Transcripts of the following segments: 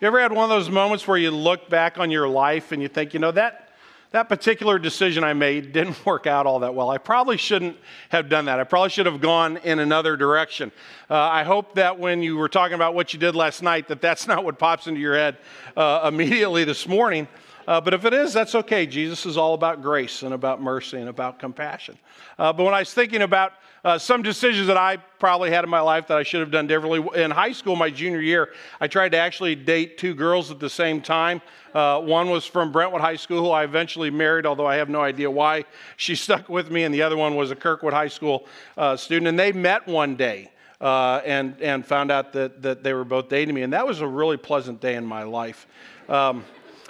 You ever had one of those moments where you look back on your life and you think, you know, that, that particular decision I made didn't work out all that well. I probably shouldn't have done that. I probably should have gone in another direction. Uh, I hope that when you were talking about what you did last night, that that's not what pops into your head uh, immediately this morning. Uh, but if it is, that's okay. Jesus is all about grace and about mercy and about compassion. Uh, but when I was thinking about uh, some decisions that I probably had in my life that I should have done differently. In high school, my junior year, I tried to actually date two girls at the same time. Uh, one was from Brentwood High School, who I eventually married, although I have no idea why she stuck with me, and the other one was a Kirkwood High School uh, student. And they met one day. Uh, and, and found out that, that they were both dating me. And that was a really pleasant day in my life. Um,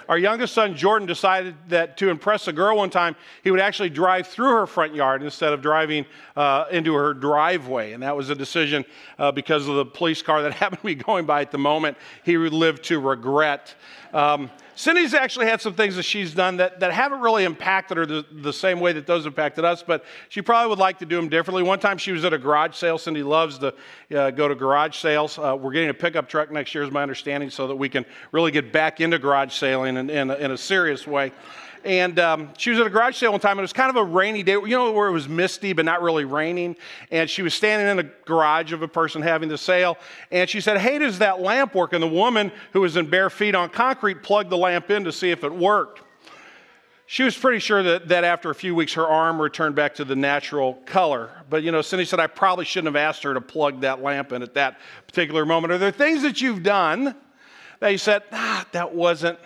our youngest son, Jordan, decided that to impress a girl one time, he would actually drive through her front yard instead of driving uh, into her driveway. And that was a decision uh, because of the police car that happened to be going by at the moment, he would live to regret. Um, Cindy's actually had some things that she's done that, that haven't really impacted her the, the same way that those impacted us, but she probably would like to do them differently. One time she was at a garage sale. Cindy loves to uh, go to garage sales. Uh, we're getting a pickup truck next year, is my understanding, so that we can really get back into garage sailing in, in, in a serious way. And um, she was at a garage sale one time, and it was kind of a rainy day, you know, where it was misty but not really raining. And she was standing in the garage of a person having the sale, and she said, Hey, does that lamp work? And the woman, who was in bare feet on concrete, plugged the lamp in to see if it worked. She was pretty sure that, that after a few weeks, her arm returned back to the natural color. But, you know, Cindy said, I probably shouldn't have asked her to plug that lamp in at that particular moment. Are there things that you've done that you said, ah, that wasn't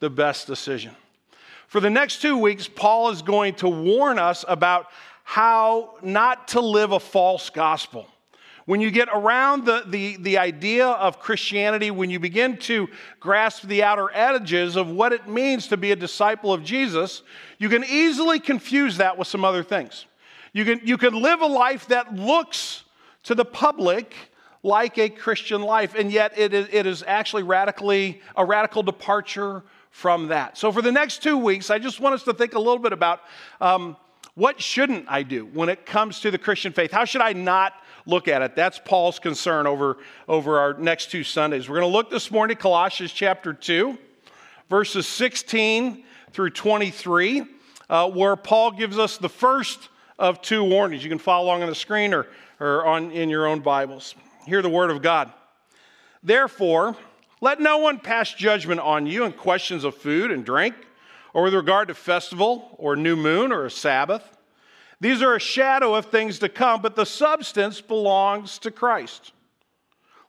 the best decision? For the next two weeks, Paul is going to warn us about how not to live a false gospel. When you get around the, the, the idea of Christianity, when you begin to grasp the outer edges of what it means to be a disciple of Jesus, you can easily confuse that with some other things. You can, you can live a life that looks to the public like a Christian life, and yet it it is actually radically a radical departure from that. So, for the next two weeks, I just want us to think a little bit about um, what shouldn't I do when it comes to the Christian faith? How should I not look at it? That's Paul's concern over, over our next two Sundays. We're going to look this morning at Colossians chapter 2, verses 16 through 23, uh, where Paul gives us the first of two warnings. You can follow along on the screen or, or on, in your own Bibles. Hear the word of God. Therefore, let no one pass judgment on you in questions of food and drink, or with regard to festival, or new moon, or a Sabbath. These are a shadow of things to come, but the substance belongs to Christ.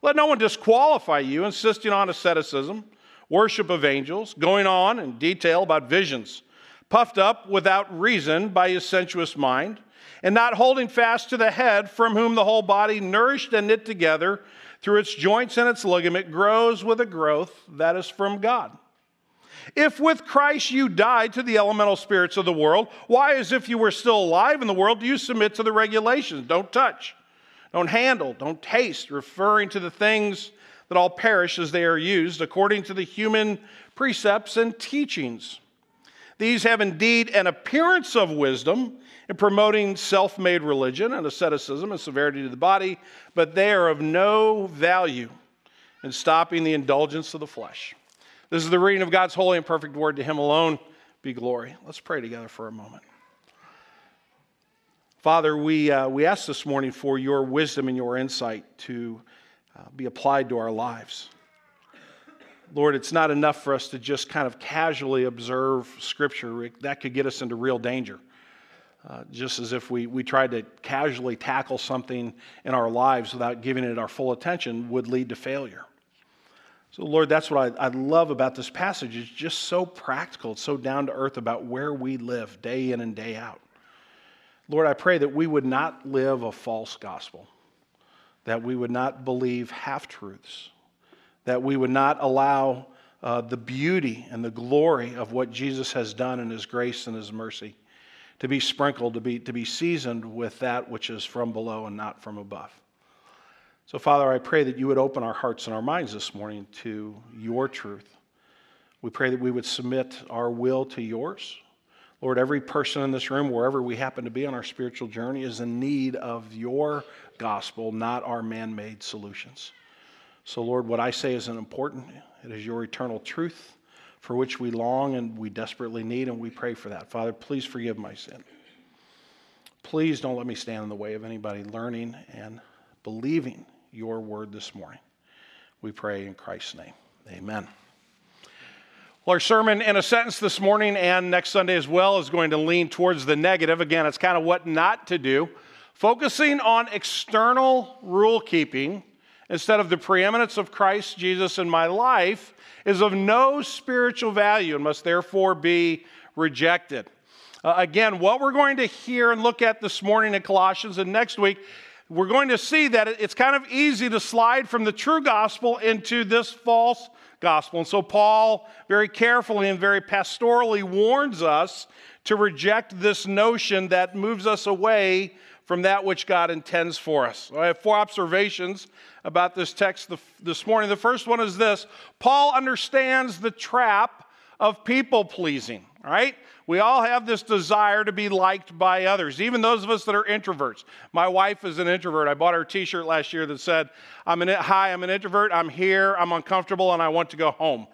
Let no one disqualify you, insisting on asceticism, worship of angels, going on in detail about visions, puffed up without reason by his sensuous mind, and not holding fast to the head, from whom the whole body, nourished and knit together, through its joints and its ligament, grows with a growth that is from God. If with Christ you died to the elemental spirits of the world, why, as if you were still alive in the world, do you submit to the regulations? Don't touch, don't handle, don't taste, referring to the things that all perish as they are used according to the human precepts and teachings. These have indeed an appearance of wisdom in promoting self made religion and asceticism and severity to the body, but they are of no value in stopping the indulgence of the flesh. This is the reading of God's holy and perfect word. To Him alone be glory. Let's pray together for a moment. Father, we, uh, we ask this morning for your wisdom and your insight to uh, be applied to our lives. Lord, it's not enough for us to just kind of casually observe Scripture. That could get us into real danger. Uh, just as if we, we tried to casually tackle something in our lives without giving it our full attention would lead to failure. So, Lord, that's what I, I love about this passage. It's just so practical, it's so down to earth about where we live day in and day out. Lord, I pray that we would not live a false gospel, that we would not believe half truths, that we would not allow uh, the beauty and the glory of what Jesus has done in his grace and his mercy to be sprinkled, to be, to be seasoned with that which is from below and not from above. So, Father, I pray that you would open our hearts and our minds this morning to your truth. We pray that we would submit our will to yours. Lord, every person in this room, wherever we happen to be on our spiritual journey, is in need of your gospel, not our man made solutions. So, Lord, what I say isn't important It is your eternal truth for which we long and we desperately need, and we pray for that. Father, please forgive my sin. Please don't let me stand in the way of anybody learning and believing your word this morning. We pray in Christ's name. Amen. Well, our sermon in a sentence this morning and next Sunday as well is going to lean towards the negative. Again, it's kind of what not to do, focusing on external rule keeping instead of the preeminence of Christ Jesus in my life is of no spiritual value and must therefore be rejected. Uh, again, what we're going to hear and look at this morning in Colossians and next week, we're going to see that it's kind of easy to slide from the true gospel into this false gospel. And so Paul very carefully and very pastorally warns us to reject this notion that moves us away from that which God intends for us. I have four observations about this text this morning. The first one is this Paul understands the trap of people pleasing, right? We all have this desire to be liked by others, even those of us that are introverts. My wife is an introvert. I bought her a t shirt last year that said, I'm an, Hi, I'm an introvert. I'm here. I'm uncomfortable and I want to go home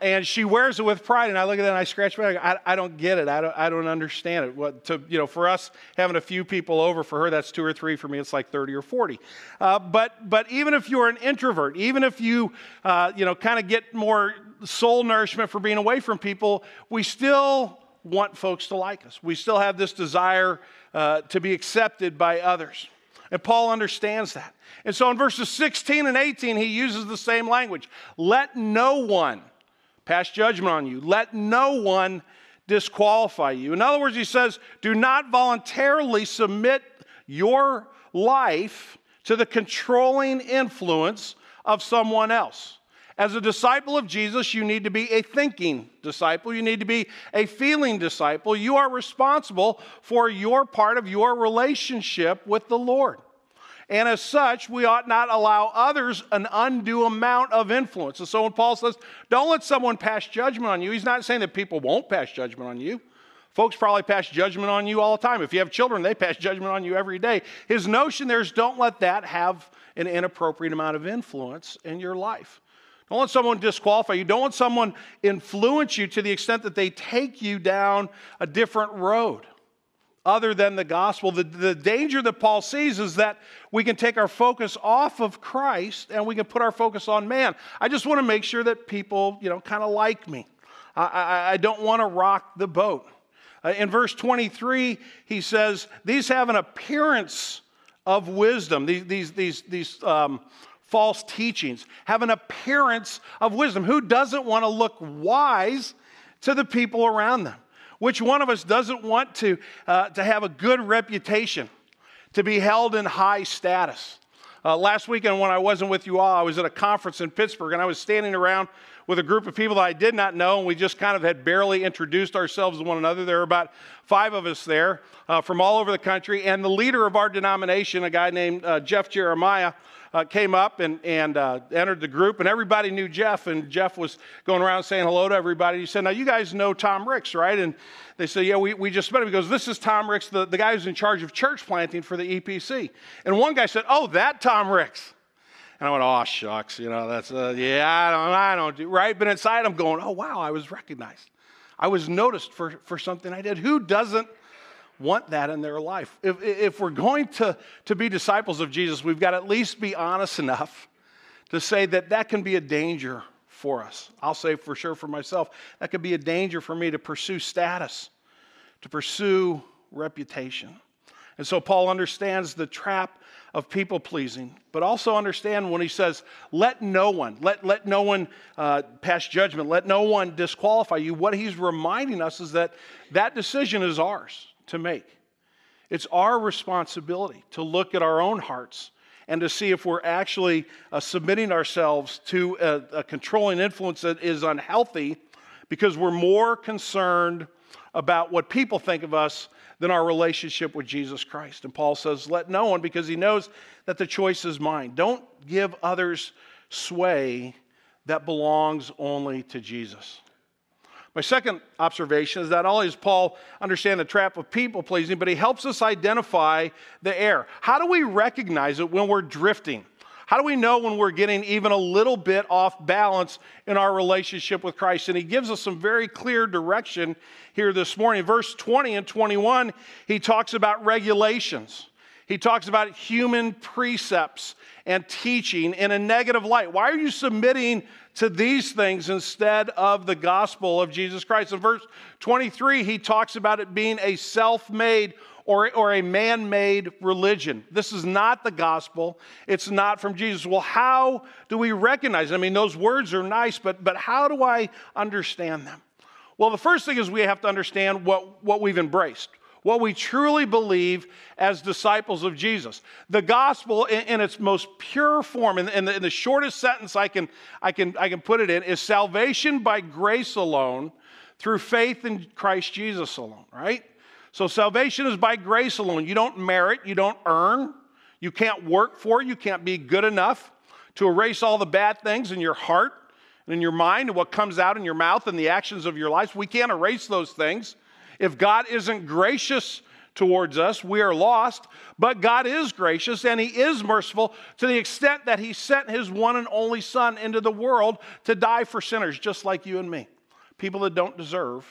and she wears it with pride. And I look at that and I scratch my head. I, I don't get it. I don't, I don't understand it. What to, you know, for us, having a few people over, for her, that's two or three. For me, it's like 30 or 40. Uh, but, but even if you're an introvert, even if you, uh, you know, kind of get more soul nourishment for being away from people, we still want folks to like us. We still have this desire uh, to be accepted by others. And Paul understands that. And so in verses 16 and 18, he uses the same language. Let no one, pass judgment on you. Let no one disqualify you. In other words, he says, do not voluntarily submit your life to the controlling influence of someone else. As a disciple of Jesus, you need to be a thinking disciple. You need to be a feeling disciple. You are responsible for your part of your relationship with the Lord. And as such, we ought not allow others an undue amount of influence. And so when Paul says, don't let someone pass judgment on you, he's not saying that people won't pass judgment on you. Folks probably pass judgment on you all the time. If you have children, they pass judgment on you every day. His notion there is don't let that have an inappropriate amount of influence in your life. Don't let someone disqualify you. Don't let someone influence you to the extent that they take you down a different road other than the gospel. The, the danger that Paul sees is that we can take our focus off of Christ and we can put our focus on man. I just want to make sure that people, you know, kind of like me. I, I, I don't want to rock the boat. Uh, in verse 23, he says, These have an appearance of wisdom. These, these, these, these um, false teachings have an appearance of wisdom. Who doesn't want to look wise to the people around them? Which one of us doesn't want to, uh, to have a good reputation, to be held in high status? Uh, last weekend, when I wasn't with you all, I was at a conference in Pittsburgh and I was standing around with a group of people that I did not know, and we just kind of had barely introduced ourselves to one another. There were about five of us there uh, from all over the country, and the leader of our denomination, a guy named uh, Jeff Jeremiah, uh, came up and, and uh, entered the group, and everybody knew Jeff. And Jeff was going around saying hello to everybody. He said, Now, you guys know Tom Ricks, right? And they said, Yeah, we, we just met him. He goes, This is Tom Ricks, the, the guy who's in charge of church planting for the EPC. And one guy said, Oh, that Tom Ricks. And I went, oh, shucks, you know, that's, uh, yeah, I don't, I don't do, right? But inside I'm going, oh, wow, I was recognized. I was noticed for, for something I did. Who doesn't want that in their life. If, if we're going to, to be disciples of Jesus, we've got to at least be honest enough to say that that can be a danger for us. I'll say for sure for myself, that could be a danger for me to pursue status, to pursue reputation. And so Paul understands the trap of people pleasing, but also understand when he says, let no one, let, let no one uh, pass judgment, let no one disqualify you. What he's reminding us is that that decision is ours to make. It's our responsibility to look at our own hearts and to see if we're actually uh, submitting ourselves to a, a controlling influence that is unhealthy because we're more concerned about what people think of us than our relationship with Jesus Christ. And Paul says, Let no one, because he knows that the choice is mine. Don't give others sway that belongs only to Jesus. My second observation is that not only does Paul understand the trap of people pleasing, but he helps us identify the error. How do we recognize it when we're drifting? How do we know when we're getting even a little bit off balance in our relationship with Christ? And he gives us some very clear direction here this morning. Verse 20 and 21, he talks about regulations. He talks about human precepts and teaching in a negative light. Why are you submitting to these things instead of the gospel of Jesus Christ? In verse 23, he talks about it being a self made or, or a man made religion. This is not the gospel. It's not from Jesus. Well, how do we recognize it? I mean, those words are nice, but, but how do I understand them? Well, the first thing is we have to understand what, what we've embraced, what we truly believe as disciples of Jesus. The gospel, in, in its most pure form, in, in, the, in the shortest sentence I can, I, can, I can put it in, is salvation by grace alone through faith in Christ Jesus alone, right? So salvation is by grace alone. You don't merit, you don't earn, you can't work for it, you can't be good enough to erase all the bad things in your heart and in your mind and what comes out in your mouth and the actions of your life. We can't erase those things. If God isn't gracious towards us, we are lost. But God is gracious and He is merciful to the extent that He sent His one and only Son into the world to die for sinners just like you and me, people that don't deserve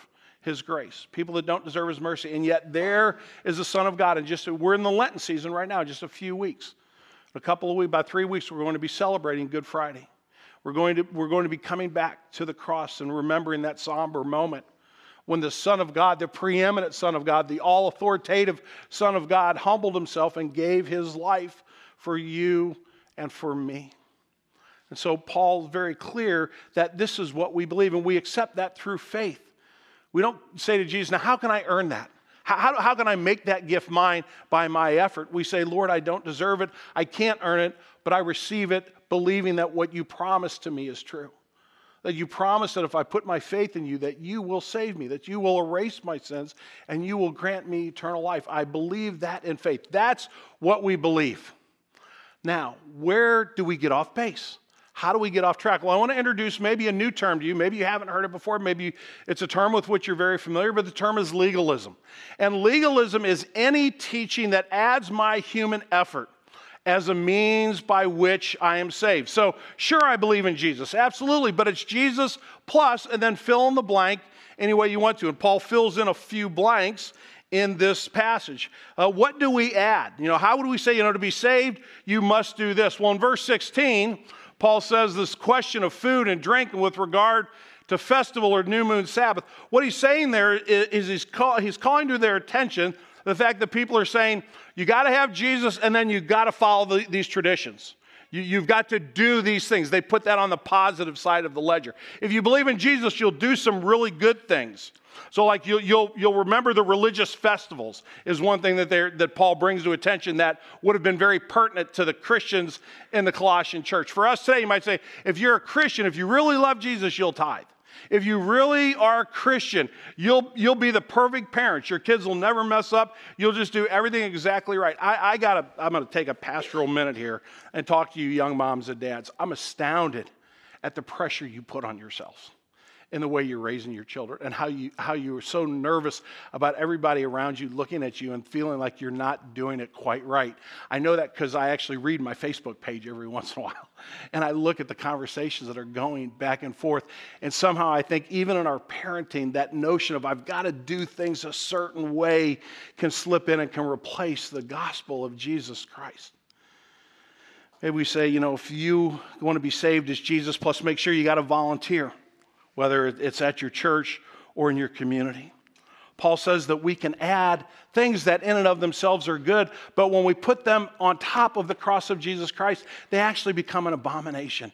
his grace, people that don't deserve his mercy. And yet there is the Son of God. And just we're in the Lenten season right now, just a few weeks. A couple of weeks, about three weeks, we're going to be celebrating Good Friday. We're going, to, we're going to be coming back to the cross and remembering that somber moment when the Son of God, the preeminent Son of God, the all authoritative Son of God, humbled himself and gave his life for you and for me. And so Paul's very clear that this is what we believe, and we accept that through faith. We don't say to Jesus, now, how can I earn that? How, how, how, can I make that gift mine by my effort? We say, Lord, I don't deserve it. I can't earn it, but I receive it believing that what you promised to me is true. That you promise that if I put my faith in you, that you will save me, that you will erase my sins, and you will grant me eternal life. I believe that in faith. That's what we believe. Now, where do we get off base? How do we get off track? Well, I want to introduce maybe a new term to you. Maybe you haven't heard it before. Maybe it's a term with which you're very familiar, but the term is legalism. And legalism is any teaching that adds my human effort as a means by which I am saved. So, sure, I believe in Jesus, absolutely, but it's Jesus plus, and then fill in the blank any way you want to. And Paul fills in a few blanks in this passage. Uh, what do we add? You know, how would we say, you know, to be saved, you must do this? Well, in verse 16, Paul says this question of food and drink with regard to festival or new moon Sabbath. What he's saying there is he's, call, he's calling to their attention the fact that people are saying, you got to have Jesus and then you got to follow the, these traditions. You, have got to do these things. They put that on the positive side of the ledger. If you believe in Jesus, you'll do some really good things. So, like you'll, you'll, you'll remember the religious festivals is one thing that, that Paul brings to attention that would have been very pertinent to the Christians in the Colossian church. For us today, you might say, if you're a Christian, if you really love Jesus, you'll tithe. If you really are a Christian, you'll, you'll be the perfect parent. Your kids will never mess up. You'll just do everything exactly right. I, I gotta, I'm going to take a pastoral minute here and talk to you young moms and dads. I'm astounded at the pressure you put on yourselves in the way you're raising your children and how you how you are so nervous about everybody around you looking at you and feeling like you're not doing it quite right. I know that because I actually read my Facebook page every once in a while and I look at the conversations that are going back and forth. And somehow I think even in our parenting, that notion of I've got to do things a certain way can slip in and can replace the gospel of Jesus Christ. Maybe we say, you know, if you want to be saved as Jesus, plus make sure you got to volunteer whether it's at your church or in your community. Paul says that we can add things that in and of themselves are good, but when we put them on top of the cross of Jesus Christ, they actually become an abomination.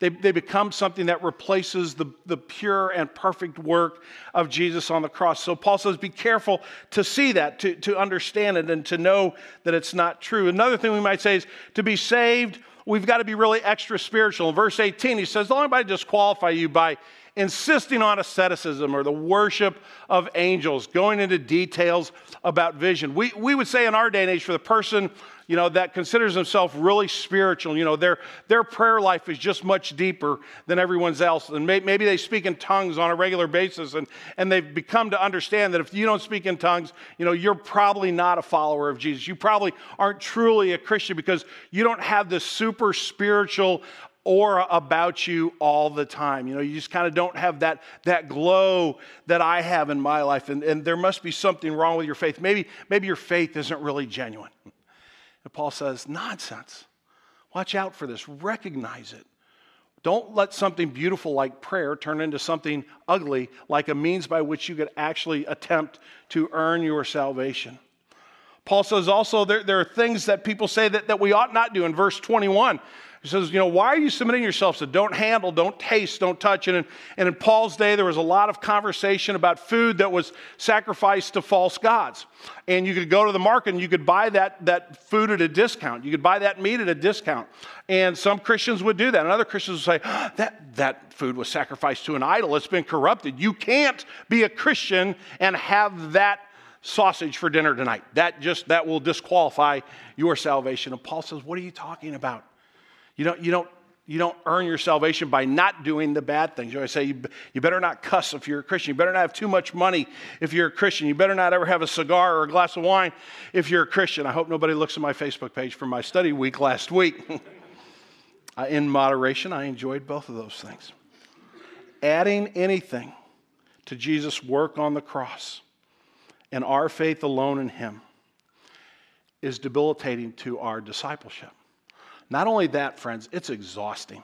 They, they become something that replaces the, the pure and perfect work of Jesus on the cross. So Paul says, be careful to see that, to, to understand it, and to know that it's not true. Another thing we might say is to be saved, we've got to be really extra spiritual. In verse 18, he says, Don't anybody disqualify you by insisting on asceticism or the worship of angels, going into details about vision. We, we would say in our day and age for the person you know, that considers himself really spiritual, you know, their, their prayer life is just much deeper than everyone's else. And may, maybe they speak in tongues on a regular basis and, and they've become to understand that if you don't speak in tongues, you know, you're probably not a follower of Jesus. You probably aren't truly a Christian because you don't have this super spiritual aura about you all the time. You know, you just kind of don't have that, that glow that I have in my life. And, and there must be something wrong with your faith. Maybe, maybe your faith isn't really genuine. And Paul says, nonsense. Watch out for this. Recognize it. Don't let something beautiful like prayer turn into something ugly like a means by which you could actually attempt to earn your salvation. Paul says also there, there are things that people say that, that we ought not do. In verse 21, he says, you know, why are you submitting yourselves to don't handle, don't taste, don't touch? And in, and in Paul's day, there was a lot of conversation about food that was sacrificed to false gods. And you could go to the market and you could buy that, that food at a discount. You could buy that meat at a discount. And some Christians would do that. And other Christians would say, oh, that, that food was sacrificed to an idol. It's been corrupted. You can't be a Christian and have that sausage for dinner tonight. That just that will disqualify your salvation. And Paul says, What are you talking about? You don't, you don't, you don't earn your salvation by not doing the bad things. You always say you, you better not cuss if you're a Christian. You better not have too much money if you're a Christian. You better not ever have a cigar or a glass of wine if you're a Christian. I hope nobody looks at my Facebook page for my study week last week. In moderation, I enjoyed both of those things. Adding anything to Jesus' work on the cross and our faith alone in Him is debilitating to our discipleship. Not only that, friends, it's exhausting.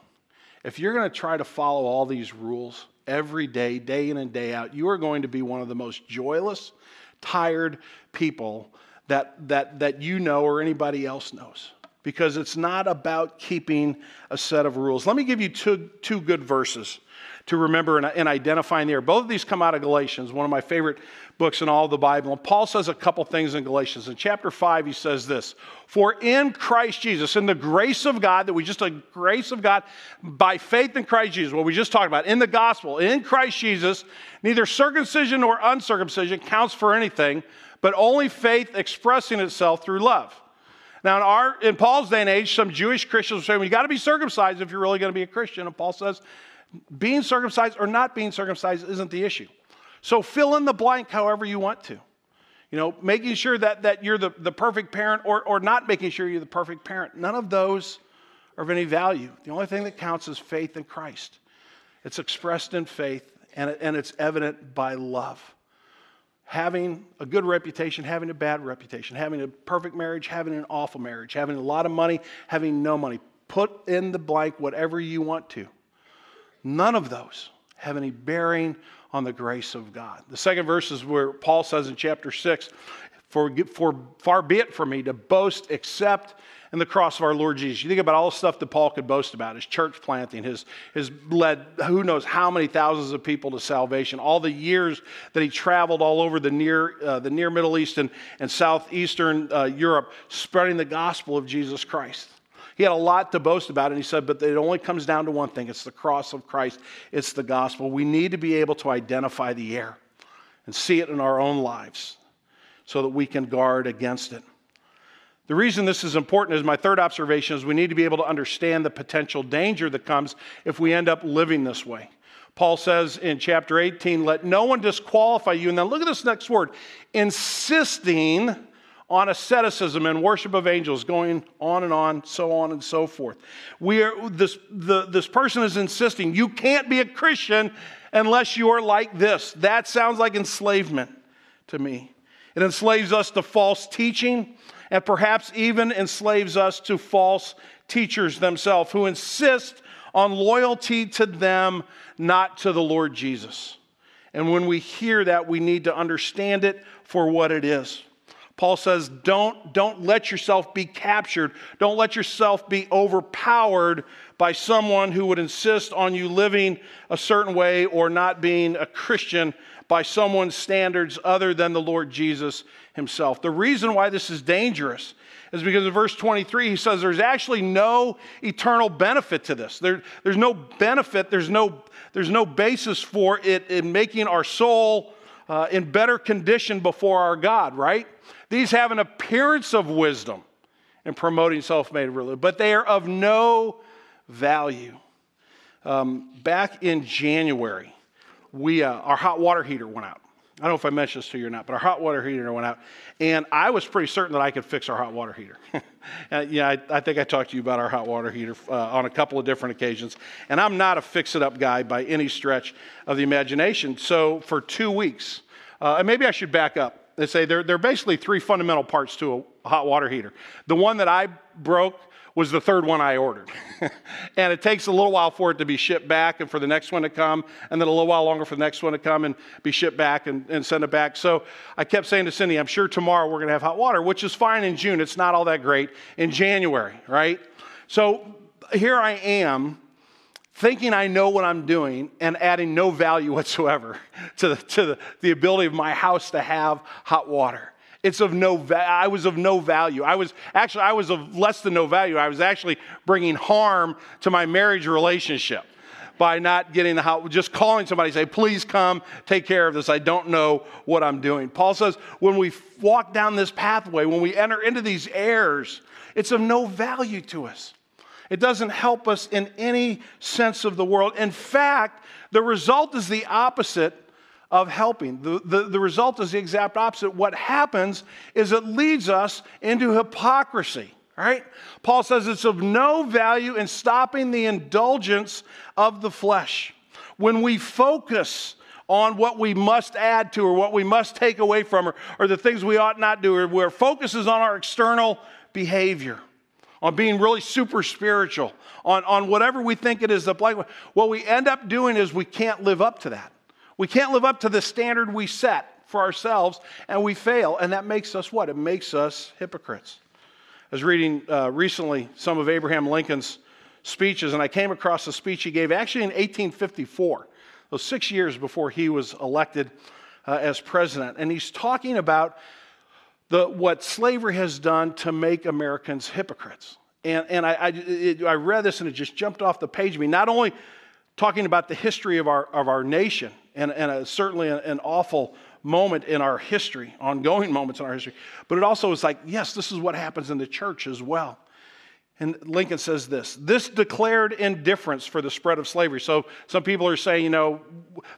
If you're going to try to follow all these rules every day, day in and day out, you are going to be one of the most joyless, tired people that, that, that you know or anybody else knows. Because it's not about keeping a set of rules. Let me give you two, two good verses to remember and, and identifying there. Both of these come out of Galatians, one of my favorite books in all the Bible. And Paul says a couple things in Galatians. In chapter 5, he says this For in Christ Jesus, in the grace of God, that we just, a grace of God, by faith in Christ Jesus, what we just talked about, in the gospel, in Christ Jesus, neither circumcision nor uncircumcision counts for anything, but only faith expressing itself through love. Now, in, our, in Paul's day and age, some Jewish Christians say, well, you got to be circumcised if you're really going to be a Christian. And Paul says, being circumcised or not being circumcised isn't the issue. So fill in the blank however you want to. You know, making sure that, that you're the, the perfect parent or, or not making sure you're the perfect parent. None of those are of any value. The only thing that counts is faith in Christ. It's expressed in faith and, and it's evident by love. Having a good reputation, having a bad reputation, having a perfect marriage, having an awful marriage, having a lot of money, having no money. Put in the blank whatever you want to. None of those have any bearing on the grace of God. The second verse is where Paul says in chapter 6 for, for far be it from me to boast except in the cross of our Lord Jesus. You think about all the stuff that Paul could boast about his church planting, his, his led who knows how many thousands of people to salvation, all the years that he traveled all over the near, uh, the near Middle East and, and southeastern uh, Europe, spreading the gospel of Jesus Christ. He had a lot to boast about, and he said, but it only comes down to one thing it's the cross of Christ, it's the gospel. We need to be able to identify the error and see it in our own lives so that we can guard against it. The reason this is important is my third observation is we need to be able to understand the potential danger that comes if we end up living this way. Paul says in chapter 18, let no one disqualify you. And then look at this next word insisting on asceticism and worship of angels, going on and on, so on and so forth. We are, this, the, this person is insisting you can't be a Christian unless you are like this. That sounds like enslavement to me. It enslaves us to false teaching and perhaps even enslaves us to false teachers themselves who insist on loyalty to them, not to the Lord Jesus. And when we hear that, we need to understand it for what it is. Paul says, don't, don't let yourself be captured. Don't let yourself be overpowered by someone who would insist on you living a certain way or not being a Christian by someone's standards other than the Lord Jesus himself. The reason why this is dangerous is because in verse 23 he says there's actually no eternal benefit to this. There, there's no benefit, there's no, there's no basis for it in making our soul uh, in better condition before our God, right? These have an appearance of wisdom in promoting self made religion, but they are of no value. Um, back in January, we, uh, our hot water heater went out. I don't know if I mentioned this to you or not, but our hot water heater went out. And I was pretty certain that I could fix our hot water heater. yeah, I, I, think I talked to you about our hot water heater uh, on a couple of different occasions. And I'm not a fix it up guy by any stretch of the imagination. So for two weeks, uh, and maybe I should back up and say there, there are basically three fundamental parts to a hot water heater. The one that I broke was the third one I ordered. and it takes a little while for it to be shipped back and for the next one to come, and then a little while longer for the next one to come and be shipped back and, and send it back. So I kept saying to Cindy, I'm sure tomorrow we're going to have hot water, which is fine in June. It's not all that great in January, right? So here I am thinking I know what I'm doing and adding no value whatsoever to the, to the, the ability of my house to have hot water. It's of no va- I was of no value. I was actually I was of less than no value. I was actually bringing harm to my marriage relationship by not getting the house, just calling somebody say, please come take care of this. I don't know what I'm doing. Paul says, when we walk down this pathway, when we enter into these airs, it's of no value to us. It doesn't help us in any sense of the world. In fact, the result is the opposite of helping. The, the, the result is the exact opposite. What happens is it leads us into hypocrisy. Right? Paul says it's of no value in stopping the indulgence of the flesh. When we focus on what we must add to or what we must take away from or, or the things we ought not do, or where focus is on our external behavior, on being really super spiritual, on, on whatever we think it is, the what we end up doing is we can't live up to that. We can't live up to the standard we set for ourselves, and we fail. And that makes us what? It makes us hypocrites. I was reading uh, recently some of Abraham Lincoln's speeches, and I came across a speech he gave actually in 1854, those six years before he was elected uh, as president. And he's talking about the, what slavery has done to make Americans hypocrites. And, and I, I, it, I read this and it just jumped off the page of me. Not only talking about the history of our, of our nation, and, and a, certainly an, an awful moment in our history, ongoing moments in our history. But it also is like, yes, this is what happens in the church as well. And Lincoln says this this declared indifference for the spread of slavery. So some people are saying, you know,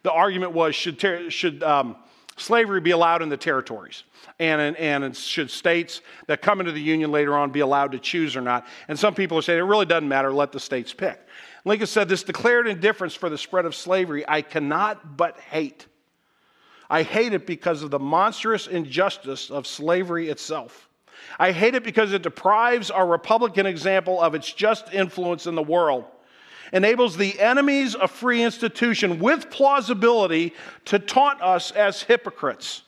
the argument was should, should um, slavery be allowed in the territories? And, and should states that come into the Union later on be allowed to choose or not? And some people are saying it really doesn't matter, let the states pick. Lincoln said, This declared indifference for the spread of slavery I cannot but hate. I hate it because of the monstrous injustice of slavery itself. I hate it because it deprives our Republican example of its just influence in the world, enables the enemies of free institution with plausibility to taunt us as hypocrites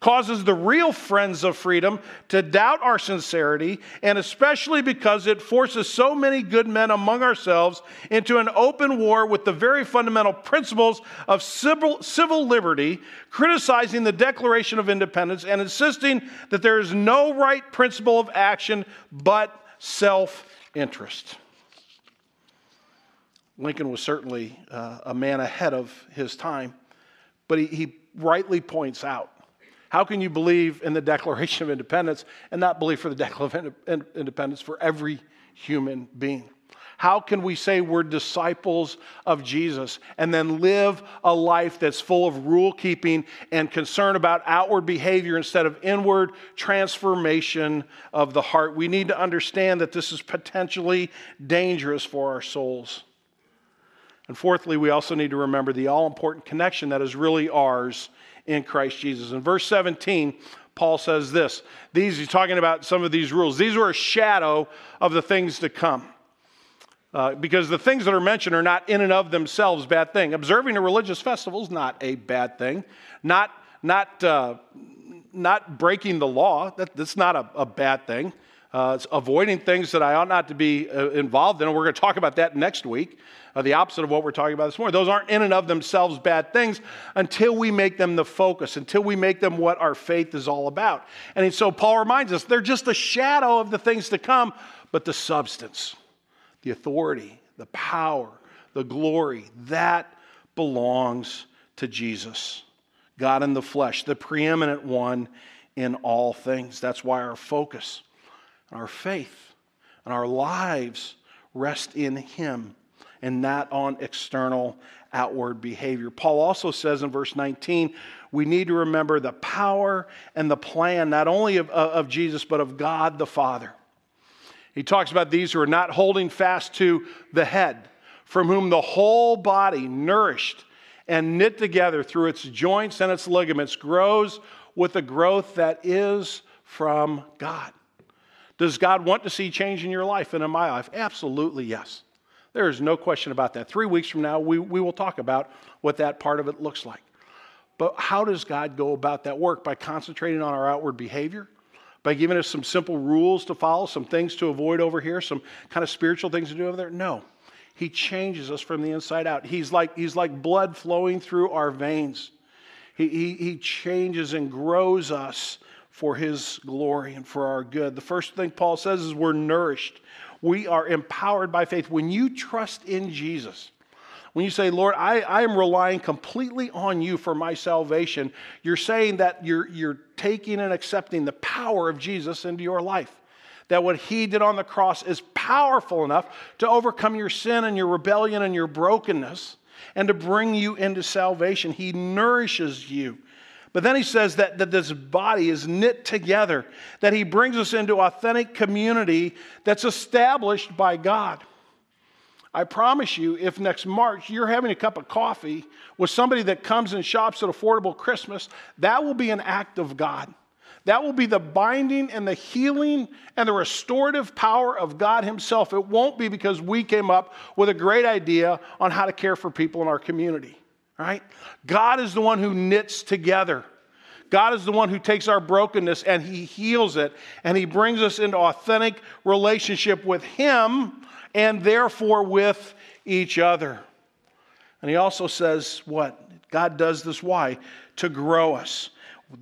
causes the real friends of freedom to doubt our sincerity, and especially because it forces so many good men among ourselves into an open war with the very fundamental principles of civil, civil liberty, criticizing the Declaration of Independence and insisting that there is no right principle of action but self interest. Lincoln was certainly uh, a man ahead of his time, but he, he rightly points out how can you believe in the Declaration of Independence and not believe for the Declaration of Independence for every human being? How can we say we're disciples of Jesus and then live a life that's full of rule keeping and concern about outward behavior instead of inward transformation of the heart? We need to understand that this is potentially dangerous for our souls. And fourthly, we also need to remember the all important connection that is really ours in Christ Jesus. In verse 17, Paul says this. These, he's talking about some of these rules. These were a shadow of the things to come. Uh, because the things that are mentioned are not in and of themselves bad thing. Observing a religious festival is not a bad thing. Not, not, uh, not breaking the law, that, that's not a, a bad thing. Uh, avoiding things that I ought not to be uh, involved in. And we're going to talk about that next week uh, the opposite of what we're talking about this morning. Those aren't in and of themselves bad things until we make them the focus, until we make them what our faith is all about. And so Paul reminds us they're just a shadow of the things to come, but the substance, the authority, the power, the glory, that belongs to Jesus, God in the flesh, the preeminent one in all things. That's why our focus, our faith, and our lives rest in Him and not on external outward behavior. Paul also says in verse 19, we need to remember the power and the plan not only of, of Jesus, but of God the Father. He talks about these who are not holding fast to the head, from whom the whole body, nourished and knit together through its joints and its ligaments, grows with the growth that is from God. Does God want to see change in your life and in my life? Absolutely, yes. There is no question about that. Three weeks from now, we, we will talk about what that part of it looks like. But how does God go about that work? By concentrating on our outward behavior? By giving us some simple rules to follow, some things to avoid over here, some kind of spiritual things to do over there? No. He changes us from the inside out. He's like, he's like blood flowing through our veins. He, he, he changes and grows us for his glory and for our good. The first thing Paul says is we're nourished. We are empowered by faith. When you trust in Jesus, when you say, Lord, I, I am relying completely on you for my salvation, you're saying that you're, you're taking and accepting the power of Jesus into your life. That what he did on the cross is powerful enough to overcome your sin and your rebellion and your brokenness and to bring you into salvation. He nourishes you. But then he says that, that this body is knit together, that he brings us into authentic community that's established by God. I promise you, if next March you're having a cup of coffee with somebody that comes and shops at Affordable Christmas, that will be an act of God. That will be the binding and the healing and the restorative power of God Himself. It won't be because we came up with a great idea on how to care for people in our community, right? God is the one who knits together. God is the one who takes our brokenness and He heals it and He brings us into authentic relationship with Him and therefore with each other. And He also says, What? God does this why? To grow us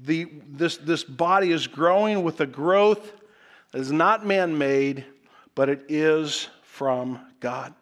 the, this, this body is growing with a growth that is not man made, but it is from God.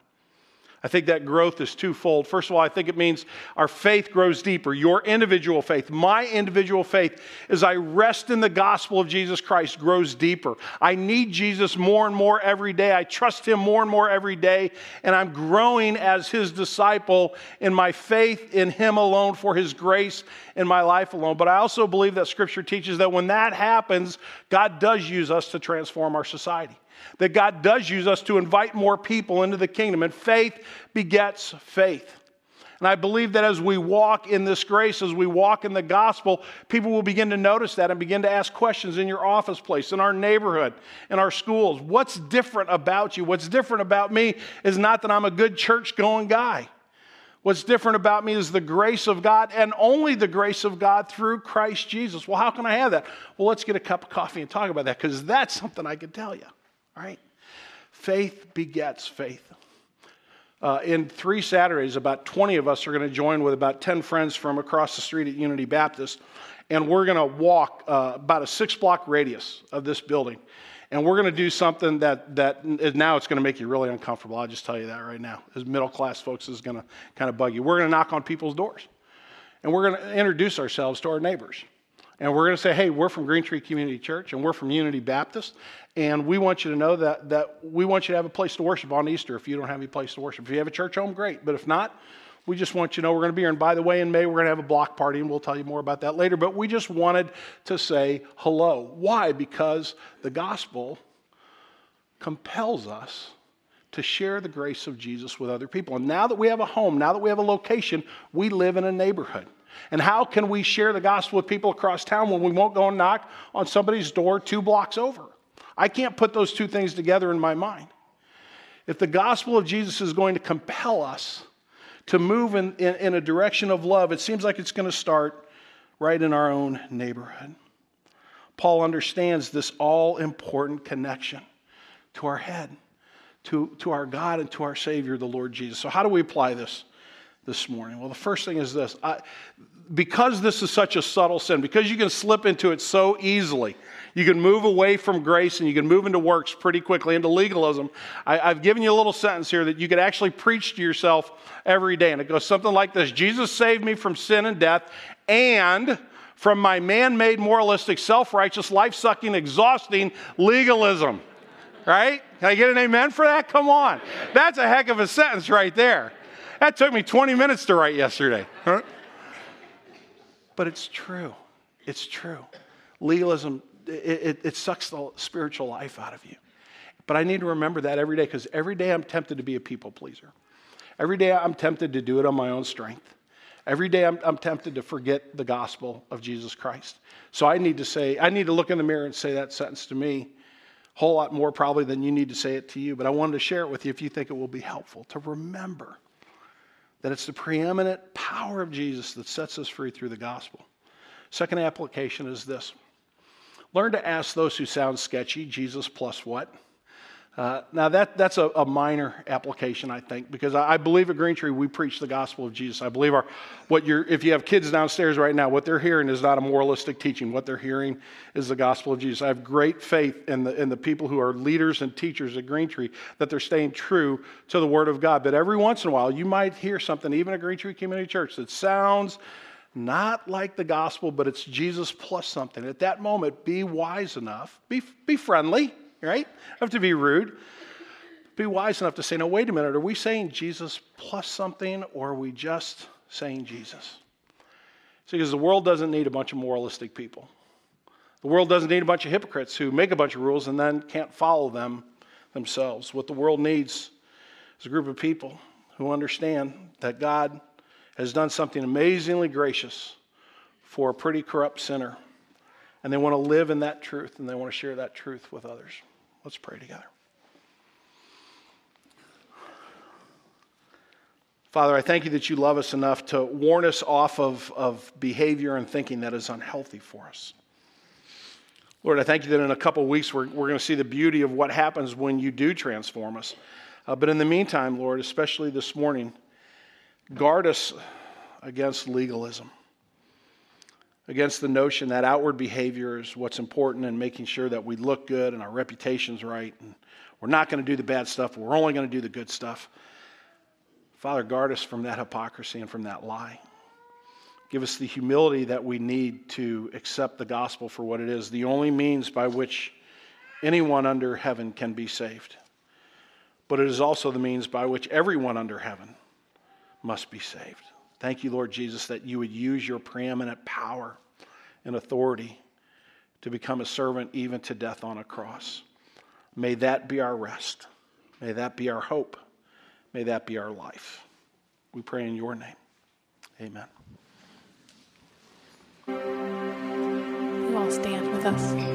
I think that growth is twofold. First of all, I think it means our faith grows deeper. Your individual faith, my individual faith, as I rest in the gospel of Jesus Christ, grows deeper. I need Jesus more and more every day. I trust him more and more every day. And I'm growing as his disciple in my faith in him alone for his grace in my life alone. But I also believe that scripture teaches that when that happens, God does use us to transform our society that God does use us to invite more people into the kingdom. And faith begets faith. And I believe that as we walk in this grace, as we walk in the gospel, people will begin to notice that and begin to ask questions in your office place, in our neighborhood, in our schools. What's different about you? What's different about me is not that I'm a good church going guy. What's different about me is the grace of God and only the grace of God through Christ Jesus. Well, how can I have that? Well, let's get a cup of coffee and talk about that because that's something I can tell you. Right? Faith begets faith. Uh, in three Saturdays, about 20 of us are going to join with about 10 friends from across the street at Unity Baptist, and we're going to walk uh, about a six block radius of this building. And we're going to do something that, that now it's going to make you really uncomfortable. I'll just tell you that right now. As middle class folks is going to kind of bug you. We're going to knock on people's doors, and we're going to introduce ourselves to our neighbors. And we're going to say, hey, we're from Green Tree Community Church and we're from Unity Baptist. And we want you to know that, that we want you to have a place to worship on Easter if you don't have any place to worship. If you have a church home, great. But if not, we just want you to know we're going to be here. And by the way, in May, we're going to have a block party, and we'll tell you more about that later. But we just wanted to say hello. Why? Because the gospel compels us to share the grace of Jesus with other people. And now that we have a home, now that we have a location, we live in a neighborhood. And how can we share the gospel with people across town when we won't go and knock on somebody's door two blocks over? I can't put those two things together in my mind. If the gospel of Jesus is going to compel us to move in, in, in a direction of love, it seems like it's going to start right in our own neighborhood. Paul understands this all important connection to our head, to, to our God, and to our Savior, the Lord Jesus. So, how do we apply this? This morning? Well, the first thing is this I, because this is such a subtle sin, because you can slip into it so easily, you can move away from grace and you can move into works pretty quickly, into legalism. I, have given you a little sentence here that you could actually preach to yourself every day. And it goes something like this Jesus saved me from sin and death and from my man made, moralistic, self righteous, life sucking, exhausting legalism. Right? Can I get an amen for that? Come on. That's a heck of a sentence right there. That took me 20 minutes to write yesterday. But it's true. It's true. Legalism, it, it, it sucks the spiritual life out of you. But I need to remember that every day because every day I'm tempted to be a people pleaser. Every day I'm tempted to do it on my own strength. Every day I'm, I'm, tempted to forget the gospel of Jesus Christ. So I need to say, I need to look in the mirror and say that sentence to me a whole lot more probably than you need to say it to you. But I wanted to share it with you if you think it will be helpful to remember that it's the preeminent power of Jesus that sets us free through the gospel. Second application is this learn to ask those who sound sketchy, Jesus plus what? Uh, now, that, that's a, a, minor application, I think, because I, I, believe at Green Tree we preach the gospel of Jesus. I believe our, what you're, if you have kids downstairs right now, what they're hearing is not a moralistic teaching. What they're hearing is the gospel of Jesus. I have great faith in the, in the people who are leaders and teachers at Green Tree that they're staying true to the Word of God. But every once in a while, you might hear something, even at Green Tree Community Church, that sounds not like the gospel, but it's Jesus plus something. At that moment, be wise enough, be, be friendly right? I Have to be rude. Be wise enough to say, no, wait a minute, are we saying Jesus plus something or are we just saying Jesus? See, because the world doesn't need a bunch of moralistic people. The world doesn't need a bunch of hypocrites who make a bunch of rules and then can't follow them themselves. What the world needs is a group of people who understand that God has done something amazingly gracious for a pretty corrupt sinner. And they want to live in that truth and they want to share that truth with others. Let's pray together. Father, I thank you that you love us enough to warn us off of, of behavior and thinking that is unhealthy for us. Lord, I thank you that in a couple weeks we're, we're going to see the beauty of what happens when you do transform us. Uh, but in the meantime, Lord, especially this morning, guard us against legalism against the notion that outward behavior is what's important and making sure that we look good and our reputation's right and we're not going to do the bad stuff, we're only going to do the good stuff. Father, guard us from that hypocrisy and from that lie. Give us the humility that we need to accept the gospel for what it is, the only means by which anyone under heaven can be saved. But it is also the means by which everyone under heaven must be saved. Thank you, Lord Jesus, that you would use your preeminent power and authority to become a servant even to death on a cross. May that be our rest. May that be our hope. May that be our life. We pray in your name. Amen. You all stand with us.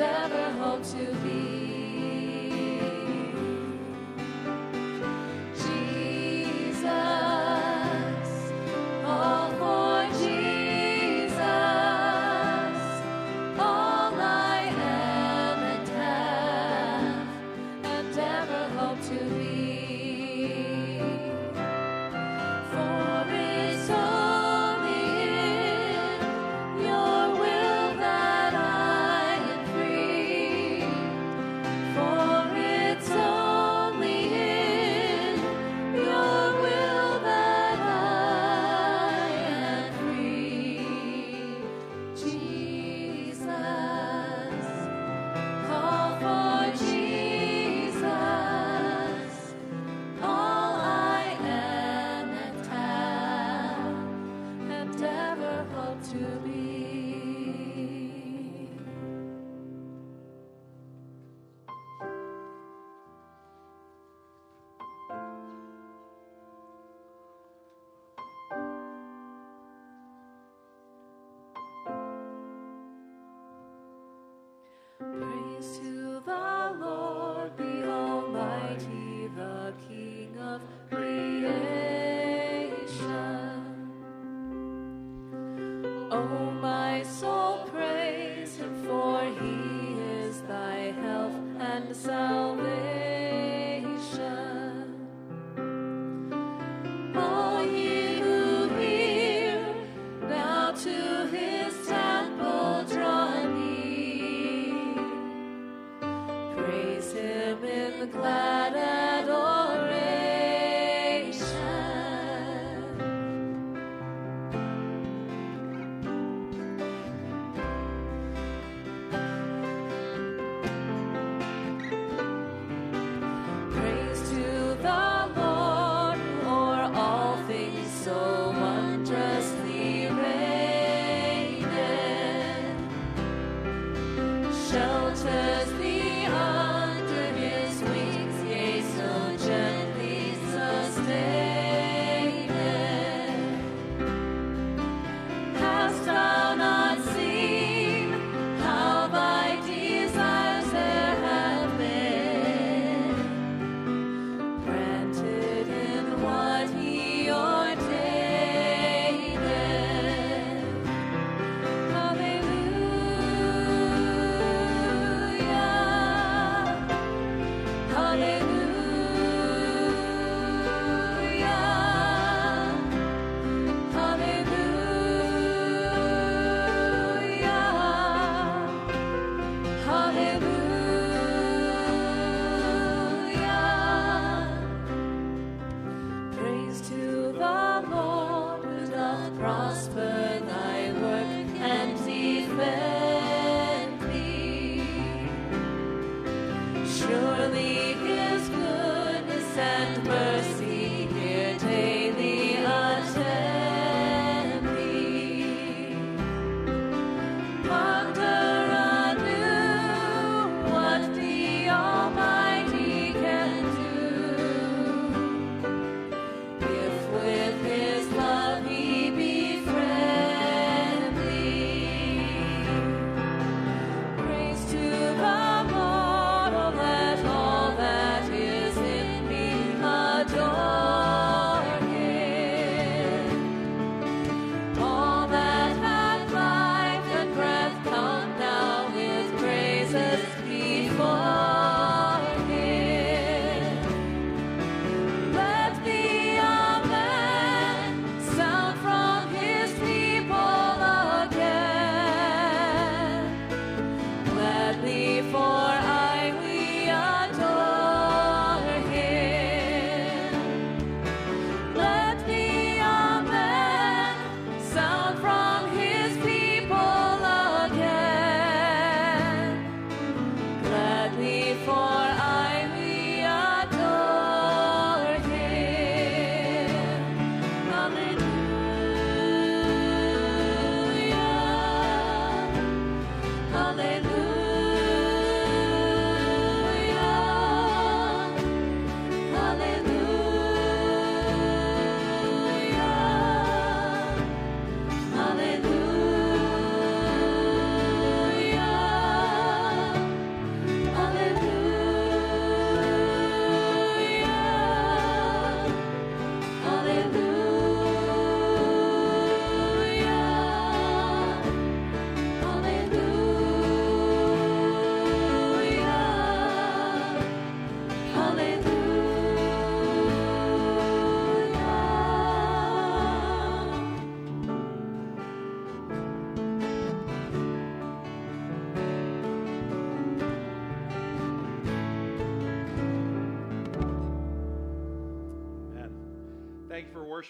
ever hope to be.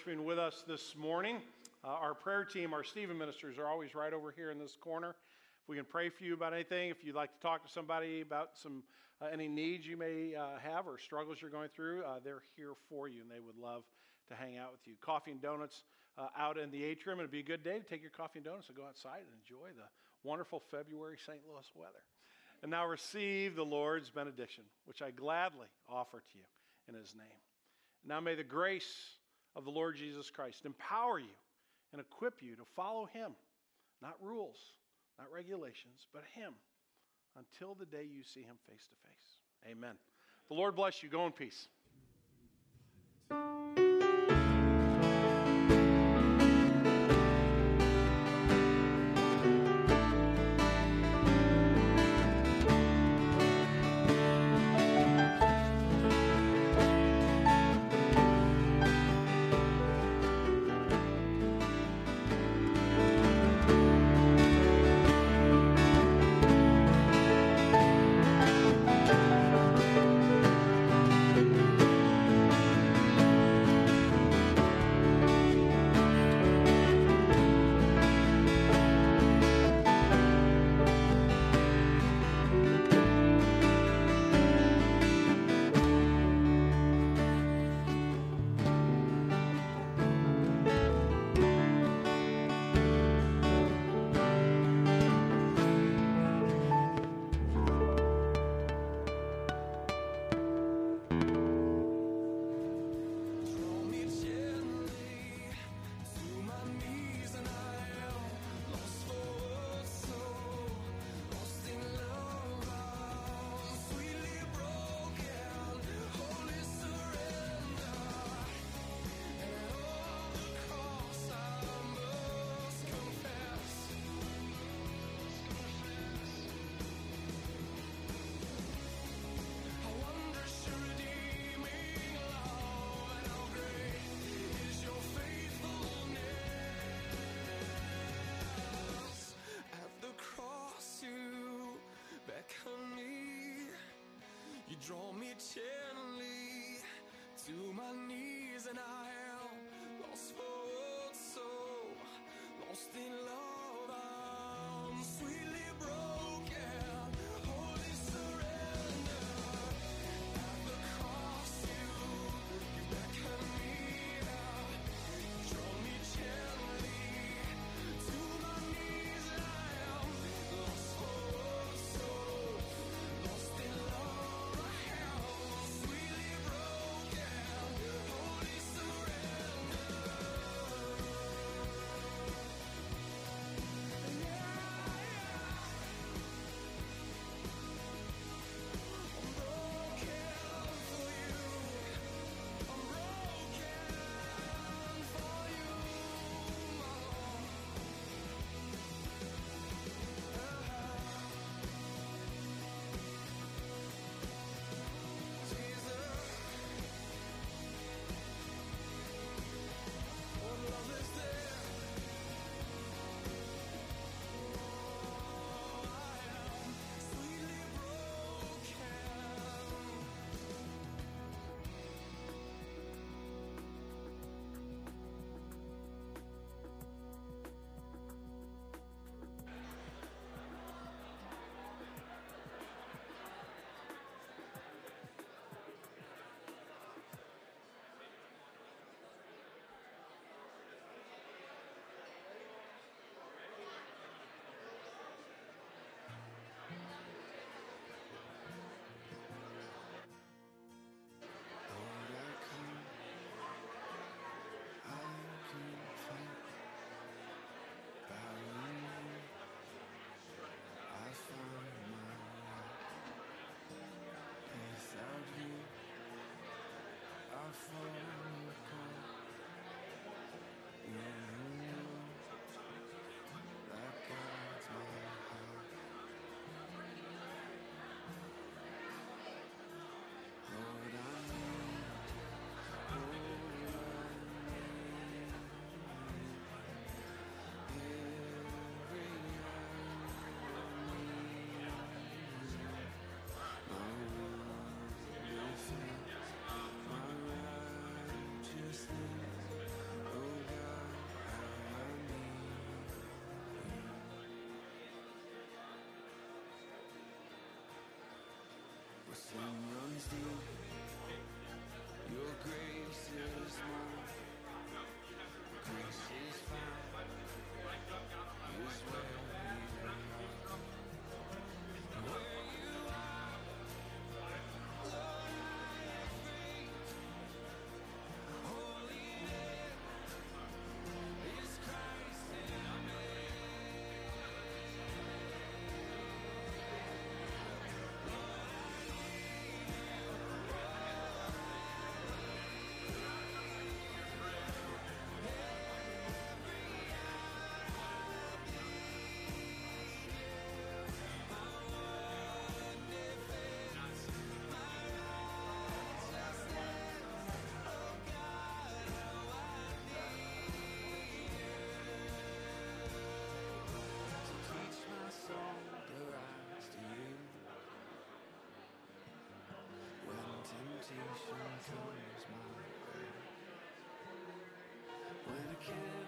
Worshiping with us this morning. Uh, our prayer team, our Stephen ministers, are always right over here in this corner. If we can pray for you about anything, if you'd like to talk to somebody about some uh, any needs you may uh, have or struggles you're going through, uh, they're here for you, and they would love to hang out with you. Coffee and donuts uh, out in the atrium. It'd be a good day to take your coffee and donuts and go outside and enjoy the wonderful February St. Louis weather. And now receive the Lord's benediction, which I gladly offer to you in His name. Now may the grace of the Lord Jesus Christ empower you and equip you to follow him, not rules, not regulations, but him until the day you see him face to face. Amen. The Lord bless you. Go in peace. Draw me gently to my knees, and I blessing runs deep. Your grace is mine. Grace is found. Is where conversation towards my way. When I can't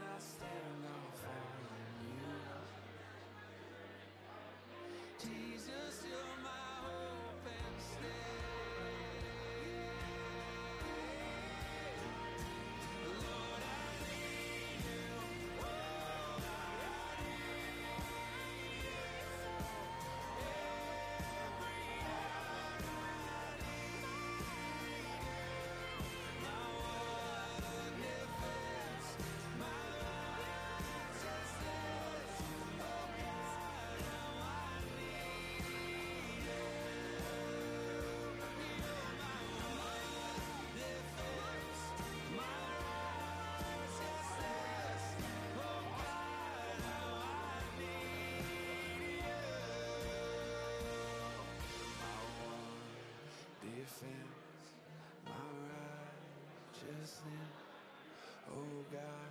Oh God.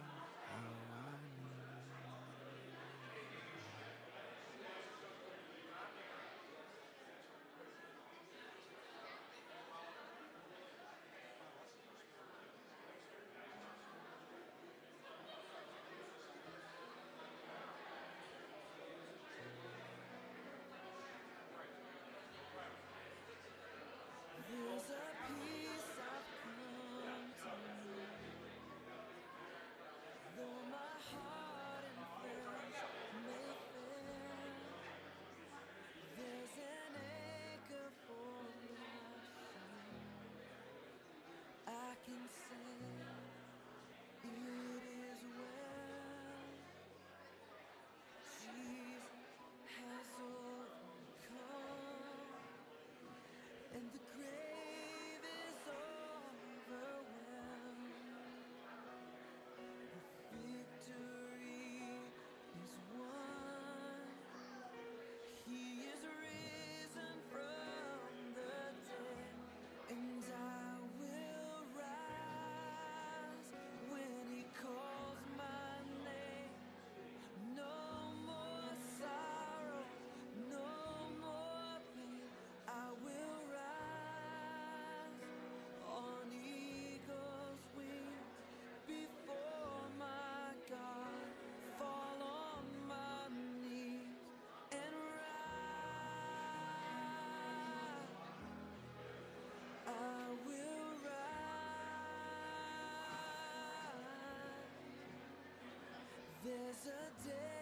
There's a day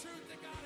truth the God.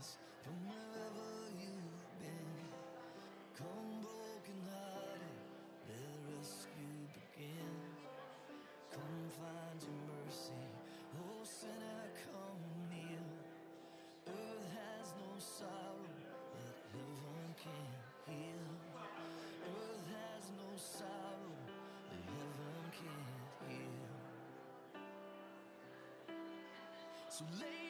from wherever you've been. Come broken hearted, let rescue begin. Come find your mercy, oh sinner, come near. Earth has no sorrow that heaven can heal. Earth has no sorrow that heaven can't heal. So lay